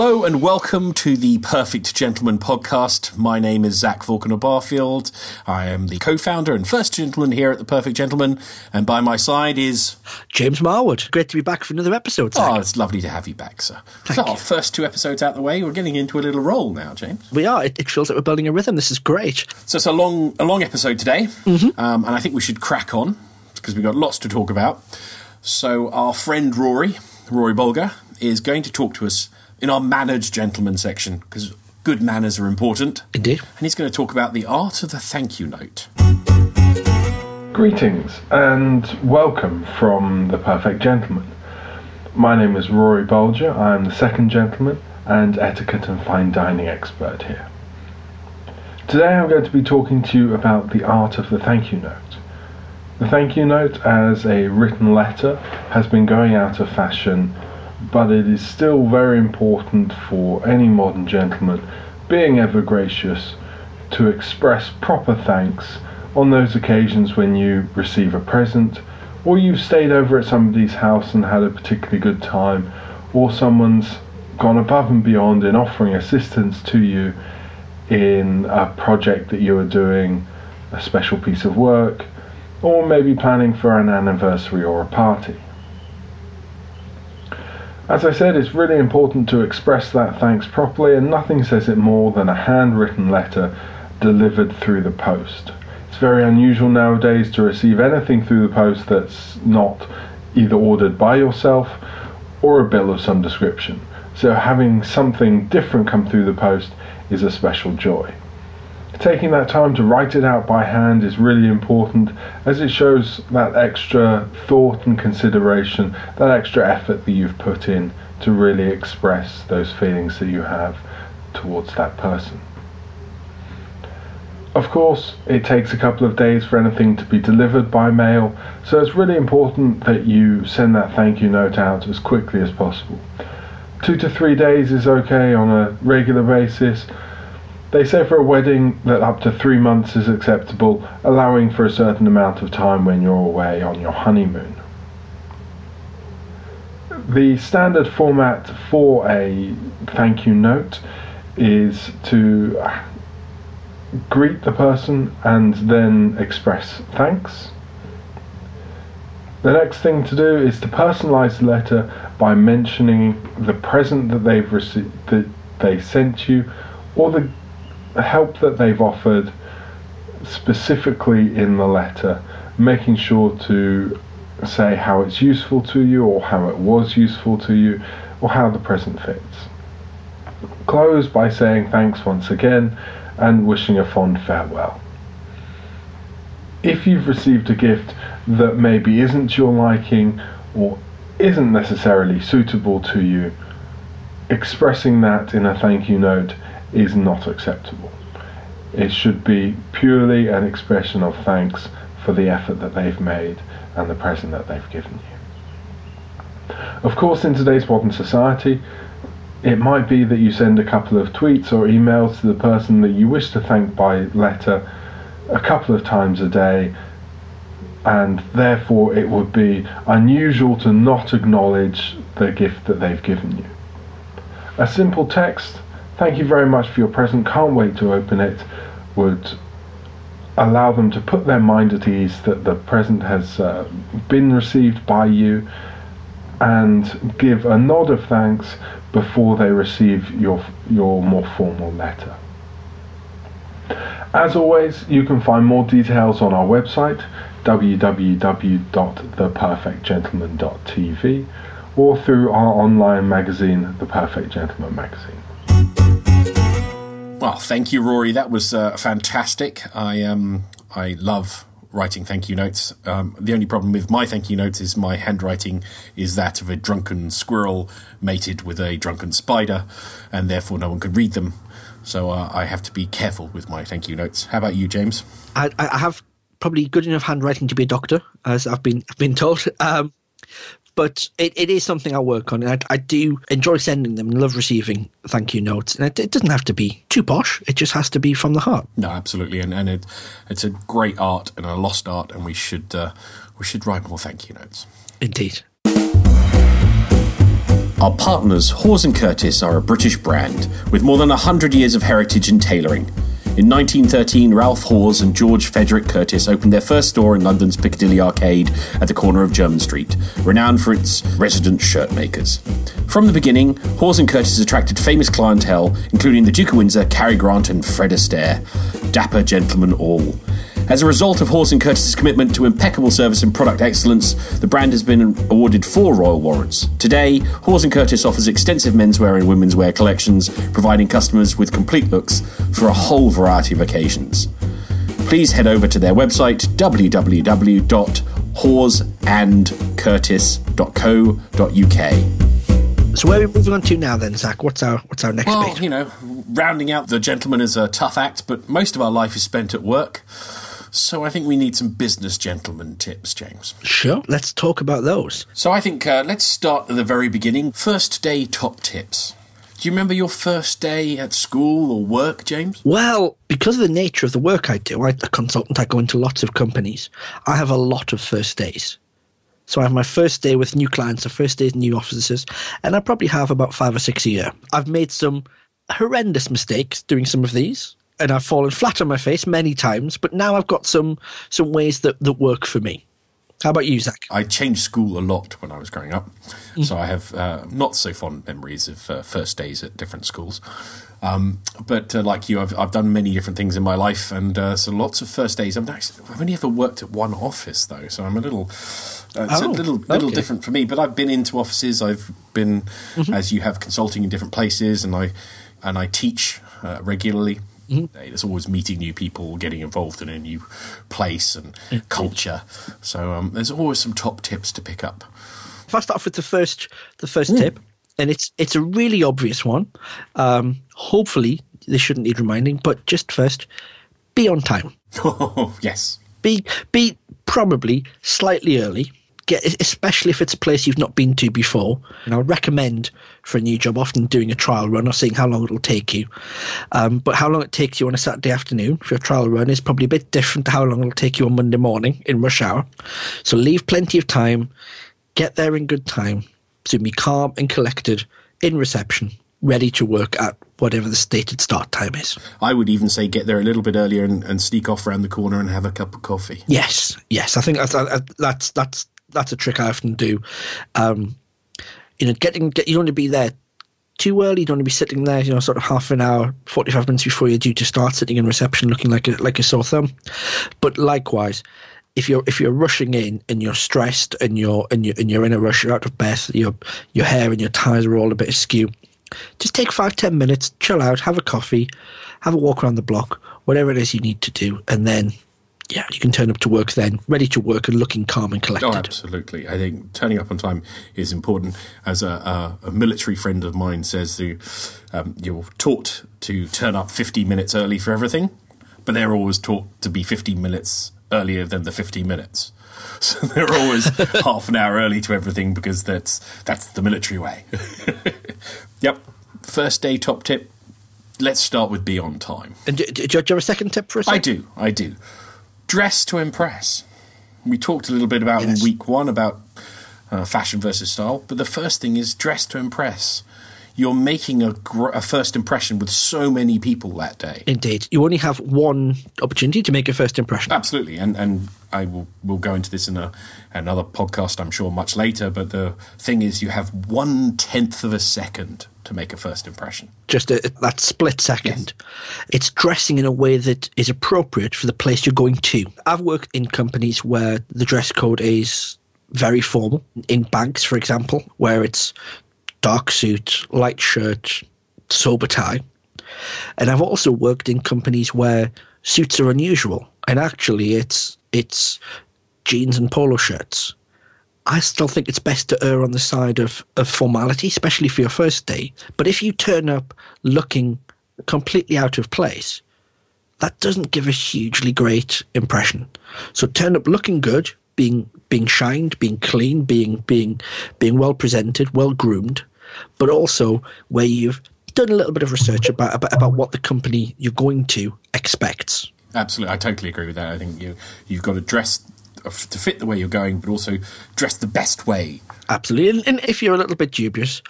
Hello and welcome to the Perfect Gentleman podcast. My name is Zach Falconer Barfield. I am the co founder and first gentleman here at the Perfect Gentleman, and by my side is. James Marwood. Great to be back for another episode. Zach. Oh, it's lovely to have you back, sir. so, our first two episodes out the way, we're getting into a little roll now, James. We are. It, it feels like we're building a rhythm. This is great. So, it's a long, a long episode today, mm-hmm. um, and I think we should crack on because we've got lots to talk about. So, our friend Ruairidh, Ruairidh Bulger, is going to talk to us in our mannered gentleman section because good manners are important. Indeed. And he's going to talk about the art of the thank you note. Greetings and welcome from The Perfect Gentleman. My name is Ruairidh Bulger. I am the second gentleman and etiquette and fine dining expert here. Today I'm going to be talking to you about the art of the thank you note. The thank you note as a written letter has been going out of fashion but it is still very important for any modern gentleman, being ever gracious, to express proper thanks on those occasions when you receive a present, or you've stayed over at somebody's house and had a particularly good time, or someone's gone above and beyond in offering assistance to you in a project that you are doing, a special piece of work, or maybe planning for an anniversary or a party. As I said, it's really important to express that thanks properly, and nothing says it more than a handwritten letter delivered through the post. It's very unusual nowadays to receive anything through the post that's not either ordered by yourself or a bill of some description. So having something different come through the post is a special joy. Taking that time to write it out by hand is really important as it shows that extra thought and consideration, that extra effort that you've put in to really express those feelings that you have towards that person. Of course, it takes a couple of days for anything to be delivered by mail, so it's really important that you send that thank you note out as quickly as possible. Two to three days is okay on a regular basis they say for a wedding that up to three months is acceptable, allowing for a certain amount of time when you're away on your honeymoon. The standard format for a thank you note is to greet the person and then express thanks. The next thing to do is to personalize the letter by mentioning the present that they've received that they sent you or the help that they've offered specifically in the letter, making sure to say how it's useful to you or how it was useful to you or how the present fits. Close by saying thanks once again and wishing a fond farewell. If you've received a gift that maybe isn't your liking or isn't necessarily suitable to you, expressing that in a thank you note is not acceptable. It should be purely an expression of thanks for the effort that they've made and the present that they've given you. Of course, in today's modern society, it might be that you send a couple of tweets or emails to the person that you wish to thank by letter a couple of times a day, and therefore it would be unusual to not acknowledge the gift that they've given you. A simple text Thank you very much for your present. Can't wait to open it. Would allow them to put their mind at ease that the present has uh, been received by you and give a nod of thanks before they receive your, your more formal letter. As always, you can find more details on our website www.theperfectgentleman.tv or through our online magazine, The Perfect Gentleman Magazine. Well, thank you, Ruairidh. That was uh, fantastic. I um, I love writing thank you notes. Um, the only problem with my thank you notes is my handwriting is that of a drunken squirrel mated with a drunken spider, and therefore no one can read them. So uh, I have to be careful with my thank you notes. How about you, James? I, I have probably good enough handwriting to be a doctor, as I've been I've been told. Um, but it, it is something I work on. And I, I do enjoy sending them and love receiving thank you notes. And it, it, doesn't have to be too posh, it just has to be from the heart. No, absolutely. And, and it, it's a great art and a lost art, and we should, uh, we should write more thank you notes. Indeed. Our partners, Hawes and Curtis, are a British brand with more than 100 years of heritage in tailoring. In 1913, Ralph Hawes and George Frederick Curtis opened their first store in London's Piccadilly Arcade at the corner of Jermyn Street, renowned for its resident shirt makers. From the beginning, Hawes and Curtis attracted famous clientele, including the Duke of Windsor, Cary Grant, and Fred Astaire. Dapper gentlemen all. As a result of Hawes and Curtis's commitment to impeccable service and product excellence, the brand has been awarded four Royal Warrants. Today, Hawes and Curtis offers extensive menswear and women's wear collections, providing customers with complete looks for a whole variety of occasions. Please head over to their website www.hawesandcurtis.co.uk. So where are we moving on to now then, Zach? What's our what's our next Well, bit? you know, rounding out the gentleman is a tough act, but most of our life is spent at work. So I think we need some business gentleman tips, James. Sure, let's talk about those. So I think uh, let's start at the very beginning. First day top tips. Do you remember your first day at school or work, James? Well, because of the nature of the work I do, I'm a consultant, I go into lots of companies. I have a lot of first days. So I have my first day with new clients, the first day with new offices, and I probably have about five or six a year. I've made some horrendous mistakes doing some of these, and I've fallen flat on my face many times, but now I've got some some ways that, that work for me. How about you, Zach? I changed school a lot when I was growing up, so I have uh, not so fond memories of uh, first days at different schools. Um, but uh, like you, I've, I've done many different things in my life, and uh, so lots of first days. I've, actually, I've only ever worked at one office though, so I'm a little, uh, it's a Oh, little, little okay. different for me. But I've been into offices. I've been, as you have, consulting in different places, and I, and I teach uh, regularly. It's always meeting new people, getting involved in a new place and culture. So um, there's always some top tips to pick up. If I start off with the first the first tip, and it's it's a really obvious one. Um, hopefully, this shouldn't need reminding, but just first, be on time. Yes, Be be probably slightly early. Get especially if it's a place you've not been to before. And I would recommend for a new job, often doing a trial run or seeing how long it'll take you. Um, but how long it takes you on a Saturday afternoon for a trial run is probably a bit different to how long it'll take you on Monday morning in rush hour. So leave plenty of time. Get there in good time. So be calm and collected in reception, ready to work at whatever the stated start time is. I would even say get there a little bit earlier and, and sneak off around the corner and have a cup of coffee. Yes, yes. I think that's that's that's that's a trick I often do. Um, you know, getting get, you don't want to be there too early. You don't want to be sitting there, you know, sort of half an hour, forty five minutes before you're due to start, sitting in reception, looking like a like a sore thumb. But likewise. If you're if you're rushing in and you're stressed and you're and you're and you're in a rush, you're out of breath, your your hair and your ties are all a bit askew, just take five ten minutes, chill out, have a coffee, have a walk around the block, whatever it is you need to do, and then yeah, you can turn up to work then, ready to work and looking calm and collected. Oh, absolutely. I think turning up on time is important. As a, a, a military friend of mine says, you, um, you're taught to turn up 50 minutes early for everything, but they're always taught to be 15 minutes earlier than the 50 minutes. So they're always half an hour early to everything because that's that's the military way. yep. First day top tip. Let's start with be on time. And do, do, do you have a second tip for us? I do, I do. Dress to impress. We talked a little bit about Yes. in week one about uh, fashion versus style, but the first thing is dress to impress. You're making a, gr- a first impression with so many people that day. Indeed. You only have one opportunity to make a first impression. Absolutely, and and I will will go into this in a another podcast, I'm sure, much later. But the thing is, you have one tenth of a second to make a first impression. Just a, that split second. It's dressing in a way that is appropriate for the place you're going to. I've worked in companies where the dress code is very formal. In banks, for example, where it's dark suit, light shirt, sober tie. And I've also worked in companies where suits are unusual, and actually it's it's jeans and polo shirts. I still think it's best to err on the side of, of formality, especially for your first day. But if you turn up looking completely out of place, that doesn't give a hugely great impression. So turn up looking good, being being shined, being clean, being being being well presented, well groomed, but also where you've done a little bit of research about about, about what the company you're going to expects. Absolutely, I totally agree with that. I think you you've got to dress to fit the way you're going, but also dress the best way. Absolutely. And, if you're a little bit dubious,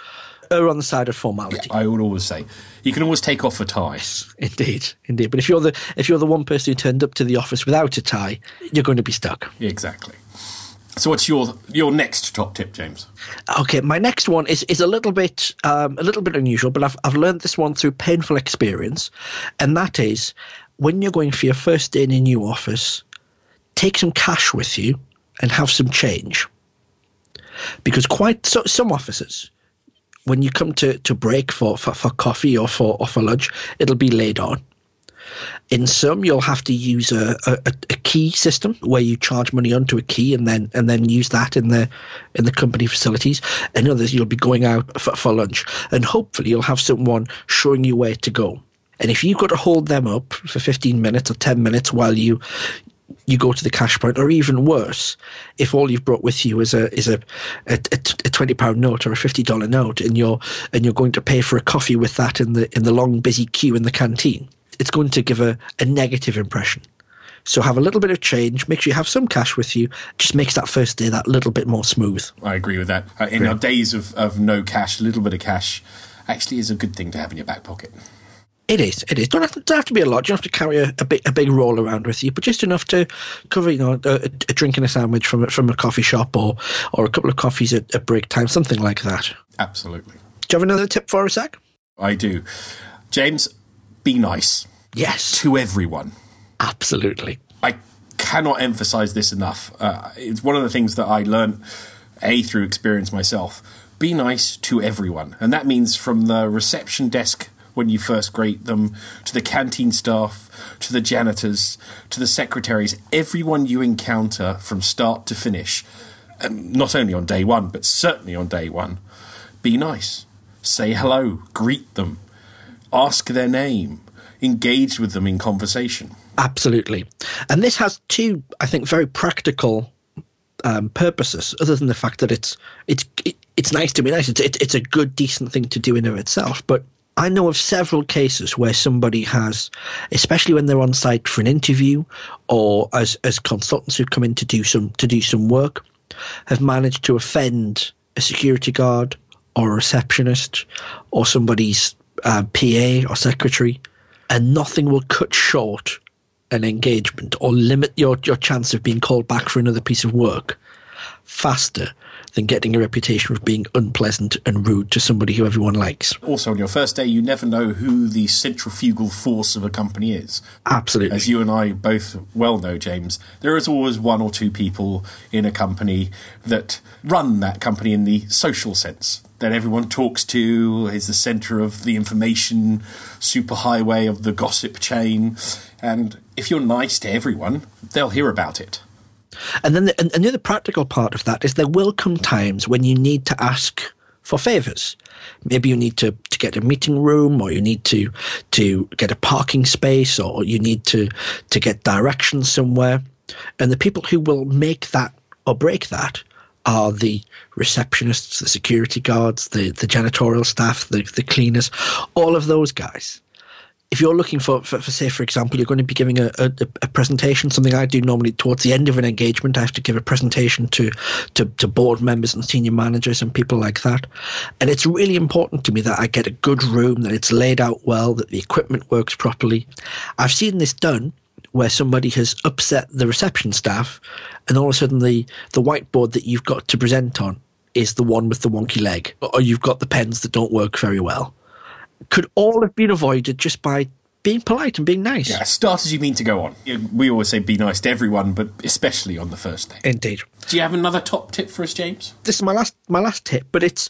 err on the side of formality. I would always say you can always take off a tie. Indeed, indeed. But if you're the if you're the one person who turned up to the office without a tie, you're going to be stuck. Exactly. So, what's your your next top tip, James? Okay, my next one is is a little bit um, a little bit unusual, but I've I've learned this one through painful experience, and that is when you're going for your first day in a new office, take some cash with you and have some change, because quite so, some offices when you come to, to break for, for, for coffee or for or for lunch, it'll be laid on. In some, you'll have to use a, a, a, key system where you charge money onto a key and then and then use that in the in the company facilities. In others, you'll be going out for, for lunch, and hopefully, you'll have someone showing you where to go. And if you've got to hold them up for 15 minutes or 10 minutes while you you go to the cash point, or even worse, if all you've brought with you is a is a a, a twenty pound note or a fifty dollar note, and you're and you're going to pay for a coffee with that in the in the long busy queue in the canteen, it's going to give a, a negative impression. So have a little bit of change. Make sure you have some cash with you. Just makes that first day that little bit more smooth. I agree with that. Uh, in our days of, of no cash, a little bit of cash actually is a good thing to have in your back pocket. It is. It is. Don't have to, don't have to be a lot. You don't have to carry a, a, big, a big roll around with you, but just enough to cover, you know, a, a drink and a sandwich from from a coffee shop or or a couple of coffees at, at break time, something like that. Absolutely. Do you have another tip for us, Zach? I do. James, be nice. Yes. To everyone. Absolutely. I cannot emphasize this enough. Uh, it's one of the things that I learned, A, through experience myself. Be nice to everyone. And that means from the reception desk when you first greet them, to the canteen staff, to the janitors, to the secretaries, everyone you encounter from start to finish, not only on day one, but certainly on day one, be nice. Say hello, greet them, ask their name, engage with them in conversation. Absolutely. And this has two, I think, very practical um, purposes, other than the fact that it's it's it's nice to be nice. It's it's a good, decent thing to do in of itself. But I know of several cases where somebody has, especially when they're on site for an interview or as, as consultants who come in to do some to do some work, have managed to offend a security guard or a receptionist or somebody's uh, PA or secretary, and nothing will cut short an engagement or limit your, your chance of being called back for another piece of work faster than getting a reputation of being unpleasant and rude to somebody who everyone likes. Also, on your first day, you never know who the centrifugal force of a company is. Absolutely. As you and I both well know, James, there is always one or two people in a company that run that company in the social sense. That everyone talks to is the centre of the information superhighway of the gossip chain. And if you're nice to everyone, they'll hear about it. And then the, and, and the other practical part of that is there will come times when you need to ask for favors. Maybe you need to, to get a meeting room or you need to to get a parking space or you need to to get directions somewhere. And the people who will make that or break that are the receptionists, the security guards, the, the janitorial staff, the, the cleaners, all of those guys if you're looking for, for, for, say, for example, you're going to be giving a, a, a, presentation, something I do normally towards the end of an engagement, I have to give a presentation to, to, to board members and senior managers and people like that. And it's really important to me that I get a good room, that it's laid out well, that the equipment works properly. I've seen this done where somebody has upset the reception staff and all of a sudden the, the whiteboard that you've got to present on is the one with the wonky leg, or you've got the pens that don't work very well could all have been avoided just by being polite and being nice. Yeah, start as you mean to go on. We always say be nice to everyone, but especially on the first day. Indeed. Do you have another top tip for us, James? This is my last my last tip, but it's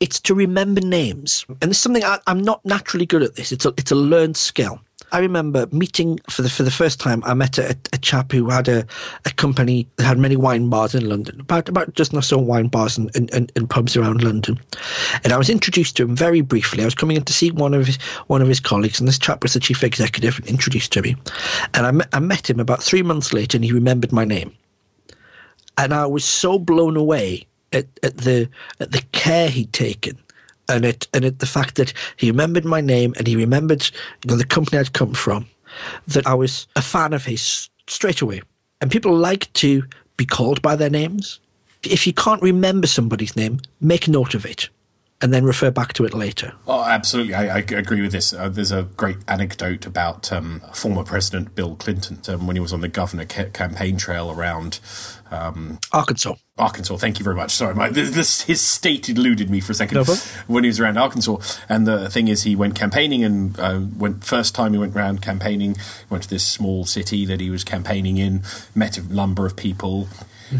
it's to remember names, and this is something I, I'm not naturally good at. This it's a it's a learned skill. I remember meeting for the for the first time. I met a, a chap who had a, a company that had many wine bars in London, about about just not so wine bars and, and, and, pubs around London. And I was introduced to him very briefly. I was coming in to see one of his one of his colleagues, and this chap was the chief executive, and introduced to me. And I met, I met him about three months later, and he remembered my name. And I was so blown away at, at the at the care he'd taken and it and it the fact that he remembered my name and he remembered you know the company I'd come from, that I was a fan of his straight away. And people like to be called by their names. If you can't remember somebody's name, make note of it and then refer back to it later. Oh, absolutely. I, I agree with this. Uh, there's a great anecdote about um, former President Bill Clinton um, when he was on the governor ca- campaign trail around um, Arkansas. Arkansas. Thank you very much. Sorry, my this, his state eluded me for a second No when he was around Arkansas. And the thing is, he went campaigning, and uh, went first time he went around campaigning, went to this small city that he was campaigning in, met a number of people,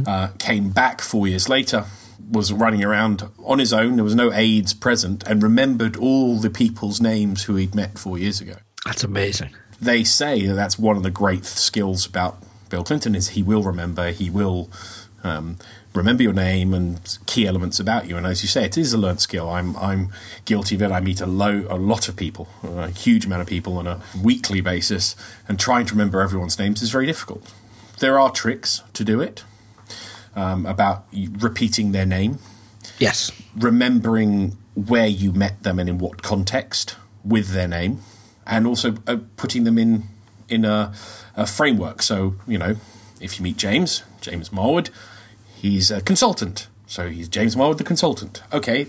uh, came back four years later. Was running around on his own. There was no aides present, and remembered all the people's names who he'd met four years ago That's amazing. they say that that's one of the great skills about Bill Clinton is he will remember, he will um, remember your name and key elements about you. And as you say, it is a learned skill. I'm I'm guilty of it. I meet a low a lot of people, a huge amount of people on a weekly basis, and trying to remember everyone's names is very difficult. There are tricks to do it um, about repeating their name Yes. remembering where you met them and in what context with their name, and also uh, putting them in in a, a framework. So you know, if you meet James, James Marwood, he's a consultant. So he's James Marwood, the consultant. Okay,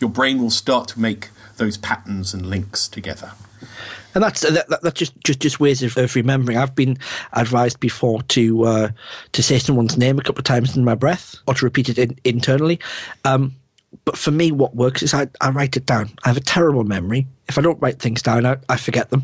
your brain will start to make those patterns and links together. And that's that, that, that's just, just just ways of, of remembering. I've been advised before to uh, to say someone's name a couple of times in my breath or to repeat it in, internally. Um, but for me, what works is I, I write it down. I have a terrible memory. If I don't write things down, I, I forget them.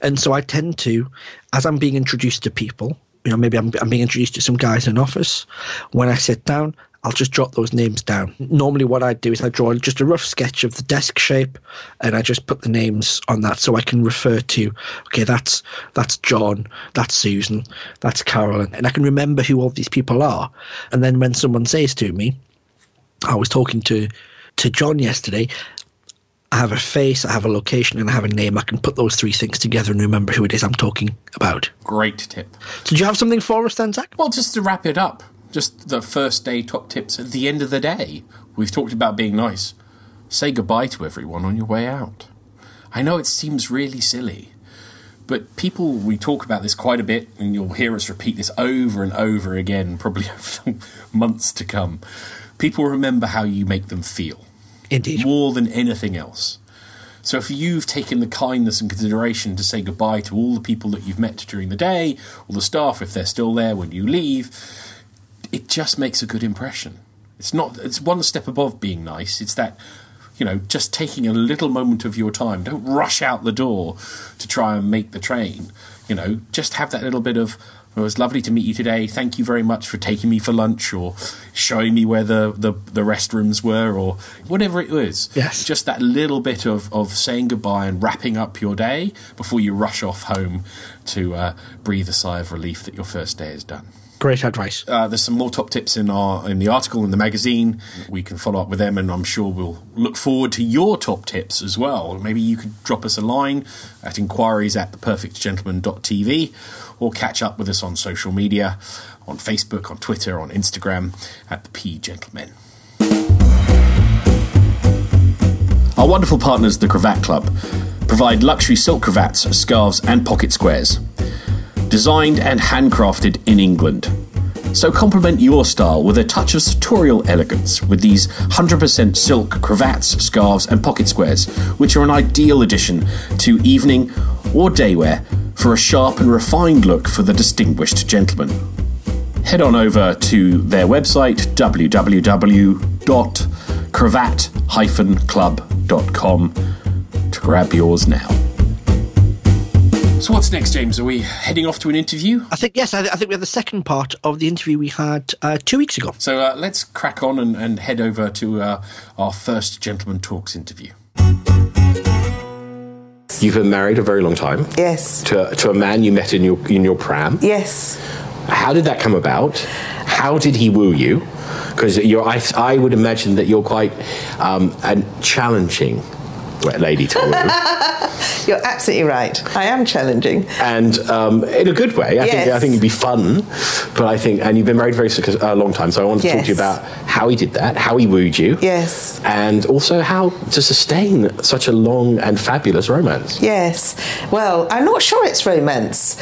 And so I tend to, as I'm being introduced to people, you know, maybe I'm, I'm being introduced to some guys in office, when I sit down, I'll just jot those names down. Normally, what I do is I draw just a rough sketch of the desk shape, and I just put the names on that so I can refer to. Okay, that's that's John, that's Susan, that's Carolyn, and I can remember who all these people are. And then when someone says to me, "I was talking to to John yesterday," I have a face, I have a location, and I have a name. I can put those three things together and remember who it is I'm talking about. Great tip. So, do you have something for us then, Zach? Well, just to wrap it up, just the first day top tips at the end of the day. We've talked about being nice. Say goodbye to everyone on your way out. I know it seems really silly, but people, we talk about this quite a bit, and you'll hear us repeat this over and over again, probably over months to come. People remember how you make them feel Indeed. more than anything else. So if you've taken the kindness and consideration to say goodbye to all the people that you've met during the day, all the staff if they're still there when you leave, it just makes a good impression. It's not it's one step above being nice. It's that you know, just taking a little moment of your time. Don't rush out the door to try and make the train. You know, just have that little bit of well, it was lovely to meet you today. Thank you very much for taking me for lunch or showing me where the, the, the restrooms were or whatever it is. Yes. Just that little bit of, of saying goodbye and wrapping up your day before you rush off home to uh, breathe a sigh of relief that your first day is done. Great advice. Uh, there's some more top tips in our in the article in the magazine. We can follow up with them, and I'm sure we'll look forward to your top tips as well. Maybe you could drop us a line at inquiries at theperfectgentleman.tv or catch up with us on social media on Facebook, on Twitter, on Instagram at the P Gentlemen. Our wonderful partners, the Cravat Club, provide luxury silk cravats, scarves, and pocket squares. Designed and handcrafted in England. So complement your style with a touch of sartorial elegance with these 100% silk cravats, scarves, and pocket squares, which are an ideal addition to evening or day wear for a sharp and refined look for the distinguished gentleman. Head on over to their website www.cravat-club.com to grab yours now. So what's next, James? Are we heading off to an interview? I think yes. I, th- I think we have the second part of the interview we had uh, two weeks ago. So uh, let's crack on and, and head over to uh, our first Gentleman Talks interview. You've been married a very long time Yes. to, to a man you met in your in your pram. Yes. How did that come about? How did he woo you? Because you're, I, I would imagine that you're quite um, a challenging lady to woo, You're absolutely right. I am challenging. and um, in a good way. I think I think it'd be fun, but I think and you've been married very a long time. So I want to talk to you about how he did that, how he wooed you, Yes. and also how to sustain such a long and fabulous romance. Yes. Well, I'm not sure it's romance.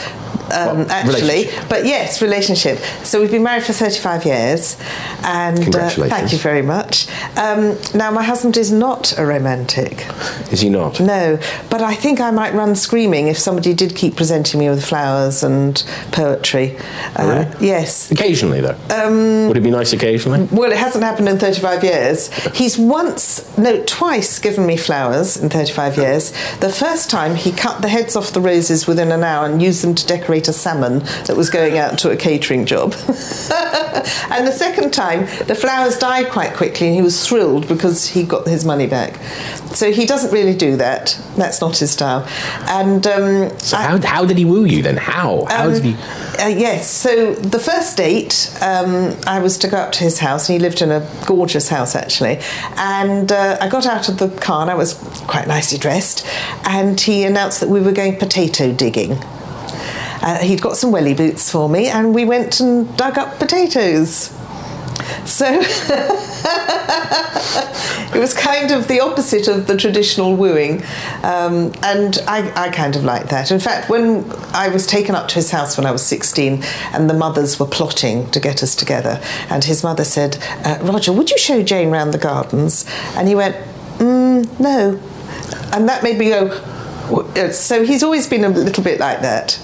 Um, Well, actually. But yes, relationship. So we've been married for 35 years, and uh, thank you very much. Um, now, my husband is not a romantic. Is he not? No, but I think I might run screaming if somebody did keep presenting me with flowers and poetry. Uh, really? Yes. Occasionally, though. Um, Would it be nice occasionally? Well, it hasn't happened in 35 years. He's once, no, twice given me flowers in 35 years. The first time he cut the heads off the roses within an hour and used them to decorate a salmon that was going out to a catering job. and the second time, the flowers died quite quickly and he was thrilled because he got his money back. So he doesn't really do that. That's not his style. And um, So I- how, how did he woo you then? How? How did he? uh, yes. So the first date, um, I was to go up to his house, and he lived in a gorgeous house actually. And uh, I got out of the car, and I was quite nicely dressed, and he announced that we were going potato digging. Uh, he'd got some welly boots for me, and we went and dug up potatoes. So it was kind of the opposite of the traditional wooing, um, and I, I kind of liked that. In fact, when I was taken up to his house when I was 16, and the mothers were plotting to get us together, and his mother said, uh, Roger, would you show Jane round the gardens? And he went, mm, no. And that made me go, uh," so he's always been a little bit like that.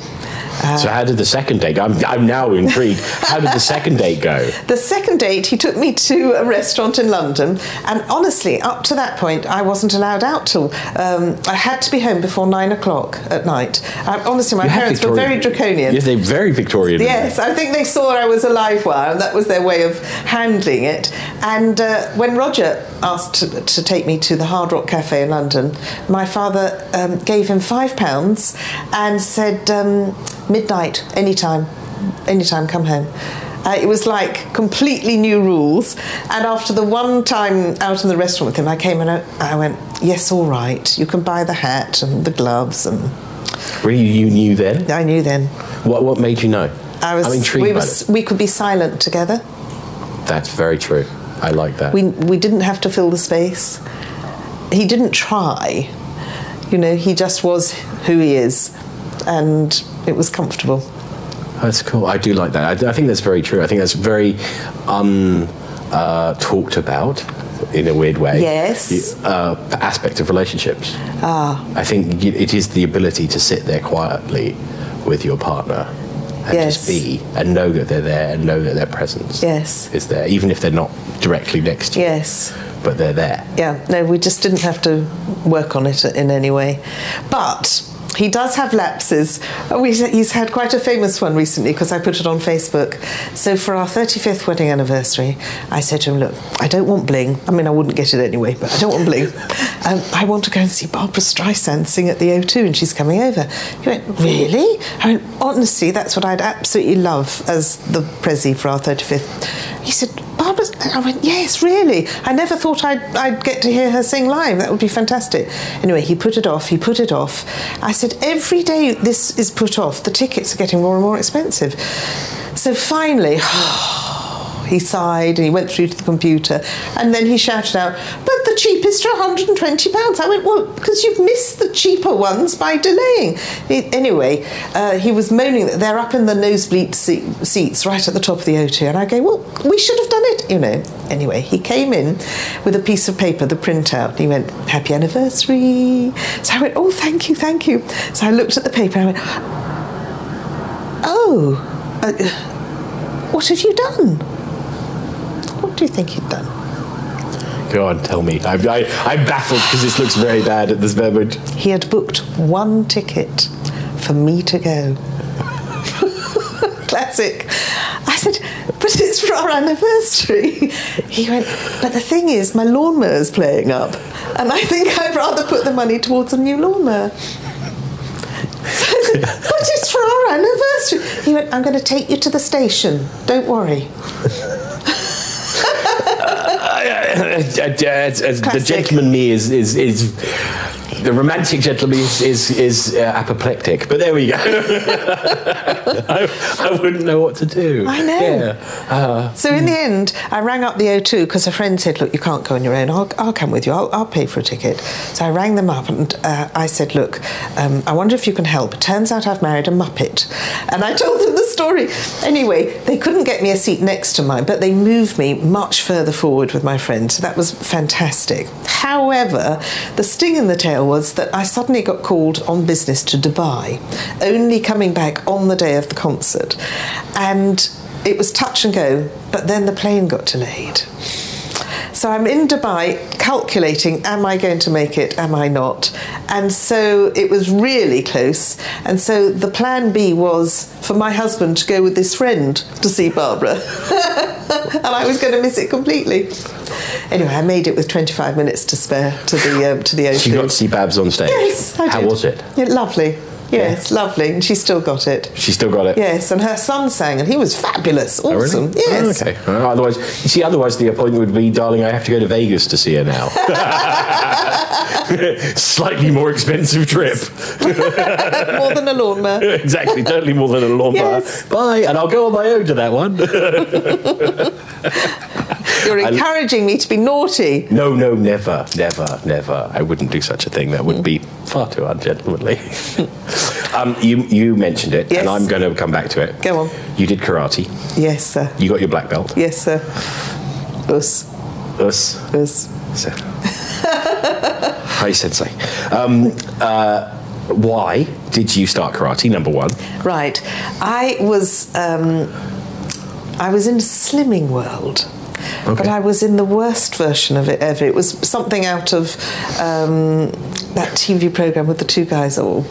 So how did the second date? go? I'm, I'm now intrigued. how did the second date go? The second date, he took me to a restaurant in London, and honestly, up to that point, I wasn't allowed out till um, I had to be home before nine o'clock at night. I, honestly, my You parents were very draconian. Yes, they're very Victorian. Yes, I think they saw I was a live wire, and that was their way of handling it. And uh, when Roger asked to, to take me to the Hard Rock Cafe in London, my father um, gave him five pounds and said, um, "Midnight, anytime, anytime, come home." Uh, it was like completely new rules. And after the one time out in the restaurant with him, I came and I, I went, "Yes, all right. You can buy the hat and the gloves." And Really, you knew then? I knew then. What What made you know? I was. I'm intrigued we, by was we could be silent together. That's very true. I like that. We we didn't have to fill the space. He didn't try. You know, he just was who he is, and it was comfortable. That's cool. I do like that. I, I think that's very true. I think that's very un uh, talked about in a weird way. Yes. Uh, aspect of relationships. Ah. I think it is the ability to sit there quietly with your partner and just be and know that they're there and know that their presence Yes. is there, even if they're not directly next to you. Yes. But they're there. Yeah. No, we just didn't have to work on it in any way, but. He does have lapses. Oh, he's, he's had quite a famous one recently because I put it on Facebook. So for our 35th wedding anniversary, I said to him, "Look, I don't want bling. I mean, I wouldn't get it anyway, but I don't want bling. Um, I want to go and see Barbra Streisand sing at the O2, and she's coming over." He went, "Really?" I went, "Honestly, that's what I'd absolutely love as the prezi for our 35th." He said, Barbra, I went, yes, really. I never thought I'd, I'd get to hear her sing live. That would be fantastic. Anyway, he put it off, he put it off. I said, every day this is put off, the tickets are getting more and more expensive. So finally, he sighed and he went through to the computer and then he shouted out, the cheapest are £120. I went, well, because you've missed the cheaper ones by delaying. Anyway, uh, he was moaning that they're up in the nosebleed se- seats right at the top of the O2. And I go, well, we should have done it, you know. Anyway, he came in with a piece of paper, the printout, and he went, happy anniversary. So I went, oh, thank you, thank you. So I looked at the paper and I went, oh, uh, what have you done? What do you think you'd done? Go on, tell me. I'm, I, I'm baffled because this looks very bad at this moment. He had booked one ticket for me to go. Classic. I said, but it's for our anniversary. He went, but the thing is, my lawnmower's playing up, and I think I'd rather put the money towards a new lawnmower. So I said, but it's for our anniversary. He went, I'm going to take you to the station. Don't worry. the gentleman me is is is the romantic gentleman is is, is uh, apoplectic. But there we go. I, I wouldn't know what to do. I know. Yeah. Uh, So in the end, I rang up the O2 because a friend said, "Look, you can't go on your own. I'll, I'll come with you. I'll, I'll pay for a ticket." So I rang them up and uh, I said, "Look, um, I wonder if you can help. It turns out I've married a muppet," and I told them the story. Anyway, they couldn't get me a seat next to mine, but they moved me much further forward with my friend. So that was fantastic. However, the sting in the tail was that I suddenly got called on business to Dubai, only coming back on the day of the concert, and it was touch and go, but then the plane got delayed. So I'm in Dubai calculating, am I going to make it, am I not? And so it was really close. And so the plan B was for my husband to go with his friend to see Barbra. and I was going to miss it completely. Anyway, I made it with 25 minutes to spare to the um, to the O2. so you got to see Babs on stage. Yes, I How did. was it? Yeah, lovely. Yes, lovely. And she still got it. She still got it. Yes, and her son sang, and he was fabulous, Oh, really? awesome. Oh, Yes. okay. Uh, otherwise, you see, otherwise the appointment would be, darling, I have to go to Vegas to see her now. Slightly more expensive trip. More than a lawnmower. exactly, totally more than a lawnmower. Yes. Bye, and I'll go on my own to that one. You're encouraging me to be naughty. no, no, never, never, never. I wouldn't do such a thing. That would be far too ungentlemanly. um, you, you mentioned it, Yes. and I'm going to come back to it. Go on. You did karate. Yes, sir. You got your black belt. Yes, sir. Us. Us. Us. So. Hi, Sensei. Um, uh, why did you start karate? Number one. Right. I was um, I was in Slimming World. But I was in the worst version of it ever. It was something out of um, that TV program with the two guys. Oh,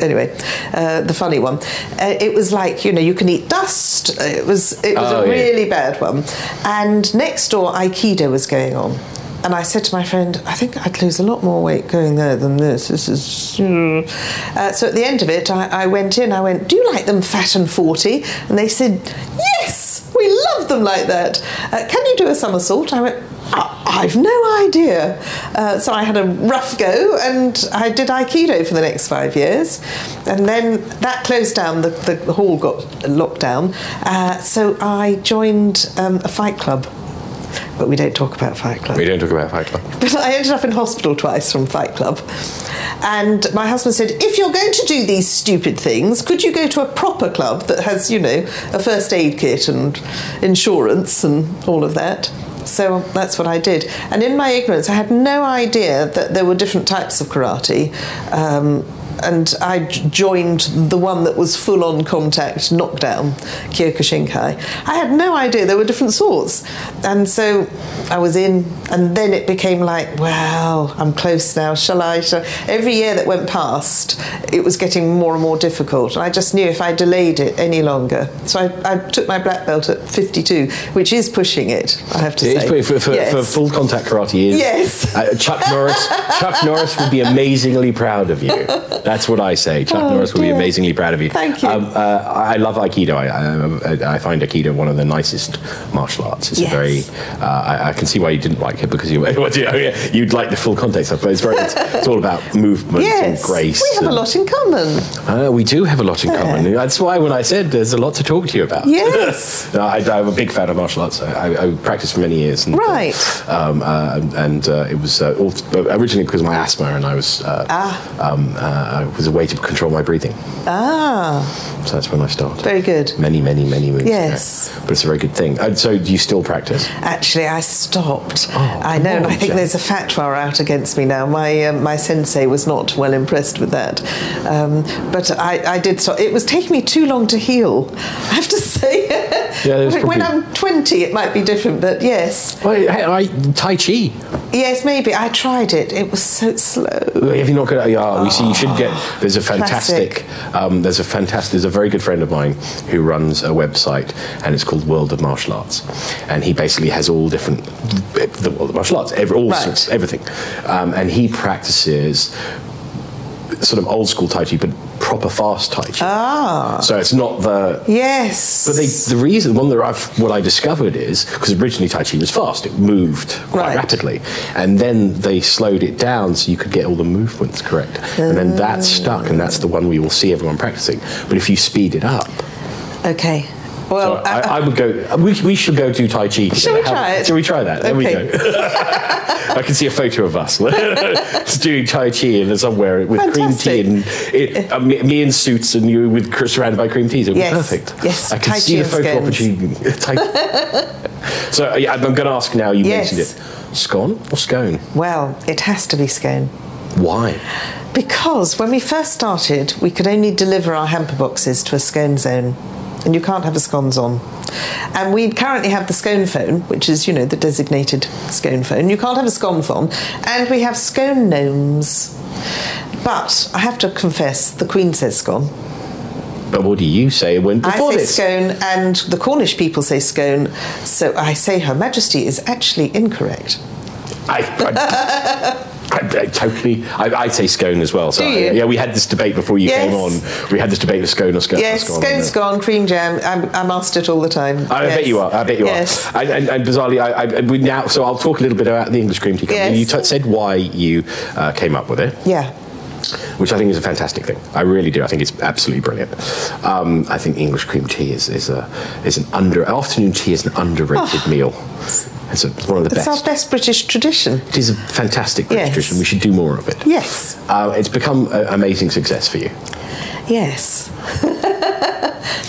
anyway, uh, the funny one. Uh, it was like you know you can eat dust. It was it was Oh, a yeah. really bad one. And next door, Aikido was going on. And I said to my friend, I think I'd lose a lot more weight going there than this. This is. Uh, so at the end of it, I, I went in, I went, Do you like them fat and 40? And they said, Yes, we love them like that. Uh, can you do a somersault? I went, I've no idea. Uh, so I had a rough go and I did Aikido for the next five years. And then that closed down, the, the hall got locked down. Uh, so I joined um, a fight club. But we don't talk about Fight Club. We don't talk about Fight Club. But I ended up in hospital twice from Fight Club. And my husband said, if you're going to do these stupid things, could you go to a proper club that has, you know, a first aid kit and insurance and all of that? So that's what I did. And in my ignorance, I had no idea that there were different types of karate. Um, and I joined the one that was full on contact knockdown, Kyokushinkai. I had no idea there were different sorts. And so I was in, and then it became like, well, I'm close now, shall I? Shall? Every year that went past, it was getting more and more difficult. And I just knew if I delayed it any longer. So I, I took my black belt at 52, which is pushing it, I have to It is say. for, for, Yes. for full contact karate is. Yes. Uh, Chuck Norris. Chuck Norris would be amazingly proud of you. That's what I say. Chuck Oh, Norris would be amazingly proud of you. Thank you. Um, uh, I love Aikido. I, I, I find Aikido one of the nicest martial arts. It's Yes. a very. Uh, I, I can see why you didn't like it because you, what do you yeah, you'd like the full context of it. It's very. It's, it's all about movement Yes, and grace. we have a lot in common. Uh, we do have a lot in Yeah. common. That's why when I said there's a lot to talk to you about. Yes. I, I'm a big fan of martial arts. I, I, I practiced for many years. And, uh, Right. um, uh, and uh, it was uh, all, originally because of my asthma, and I was uh, Ah. um, uh, was a way to control my breathing. Ah, So that's when I started. very good. Many, many, many moons. ago. Yes. but it's a very good thing. And so, do you still practice? Actually, I stopped. Oh, I know, and I think there's a fatwa out against me now. My um, my sensei was not well impressed with that, um, but I, I did stop. It was taking me too long to heal. I have to say. There's when probably- I'm 20, it might be different, but yes, Well, hey, I, tai Chi. yes, maybe. I tried it. It was so slow. If you're not good at yeah, you see, you should get. There's a fantastic. Um, there's a fantastic. There's a very good friend of mine who runs a website, and it's called World of Martial Arts, and he basically has all different the world of martial arts, every, all Right. sorts, everything, um, and he practices sort of old school Tai Chi, but proper fast Tai Chi. Ah. So it's not the Yes. but they, the reason, one that I've, what I discovered is because originally Tai Chi was fast, it moved quite Right. rapidly, and then they slowed it down so you could get all the movements correct, and then that stuck, and that's the one we will see everyone practicing. But if you speed it up, okay. Well, so I, I would go. We, we should go do Tai Chi. Shall we try it? Shall we try that? There we go. I can see a photo of us doing Tai Chi in somewhere with cream tea and it, uh, me, in suits and you with surrounded by cream teas. It would be perfect. Yes. I can Tai see the photo scones. opportunity. Tai- so yeah, I'm going to ask now. You Yes. mentioned it. Scone or scone? well, it has to be scone. Why? Because when we first started, we could only deliver our hamper boxes to a scone zone, and you can't have a scones on. And we currently have the scone phone, which is, you know, the designated scone phone. You can't have a scone phone, and we have scone gnomes. But I have to confess, the Queen says scone. But what do you say when before I say this? scone, and the Cornish people say scone. So I say Her Majesty is actually incorrect. I, I, I, I totally. I, I say scone as well. So Do you? yeah, we had this debate before you Yes. came on. We had this debate of scone or scone. Yes, scone, scone, cream jam. I'm, I'm asked it all the time. I yes. bet you are. I bet you yes. are. And, and, and bizarrely, I, I, we now. So I'll talk a little bit about the English cream tea company. You t- said why you uh, came up with it, Yeah. which I think is a fantastic thing. I really do. I think it's absolutely brilliant. Um, I think English cream tea is, is a is an under afternoon tea is an underrated meal. It's, a, one of the. It's best. our best British tradition. It is a fantastic British Yes. tradition. We should do more of it. Yes. Uh, it's become an amazing success for you. Yes.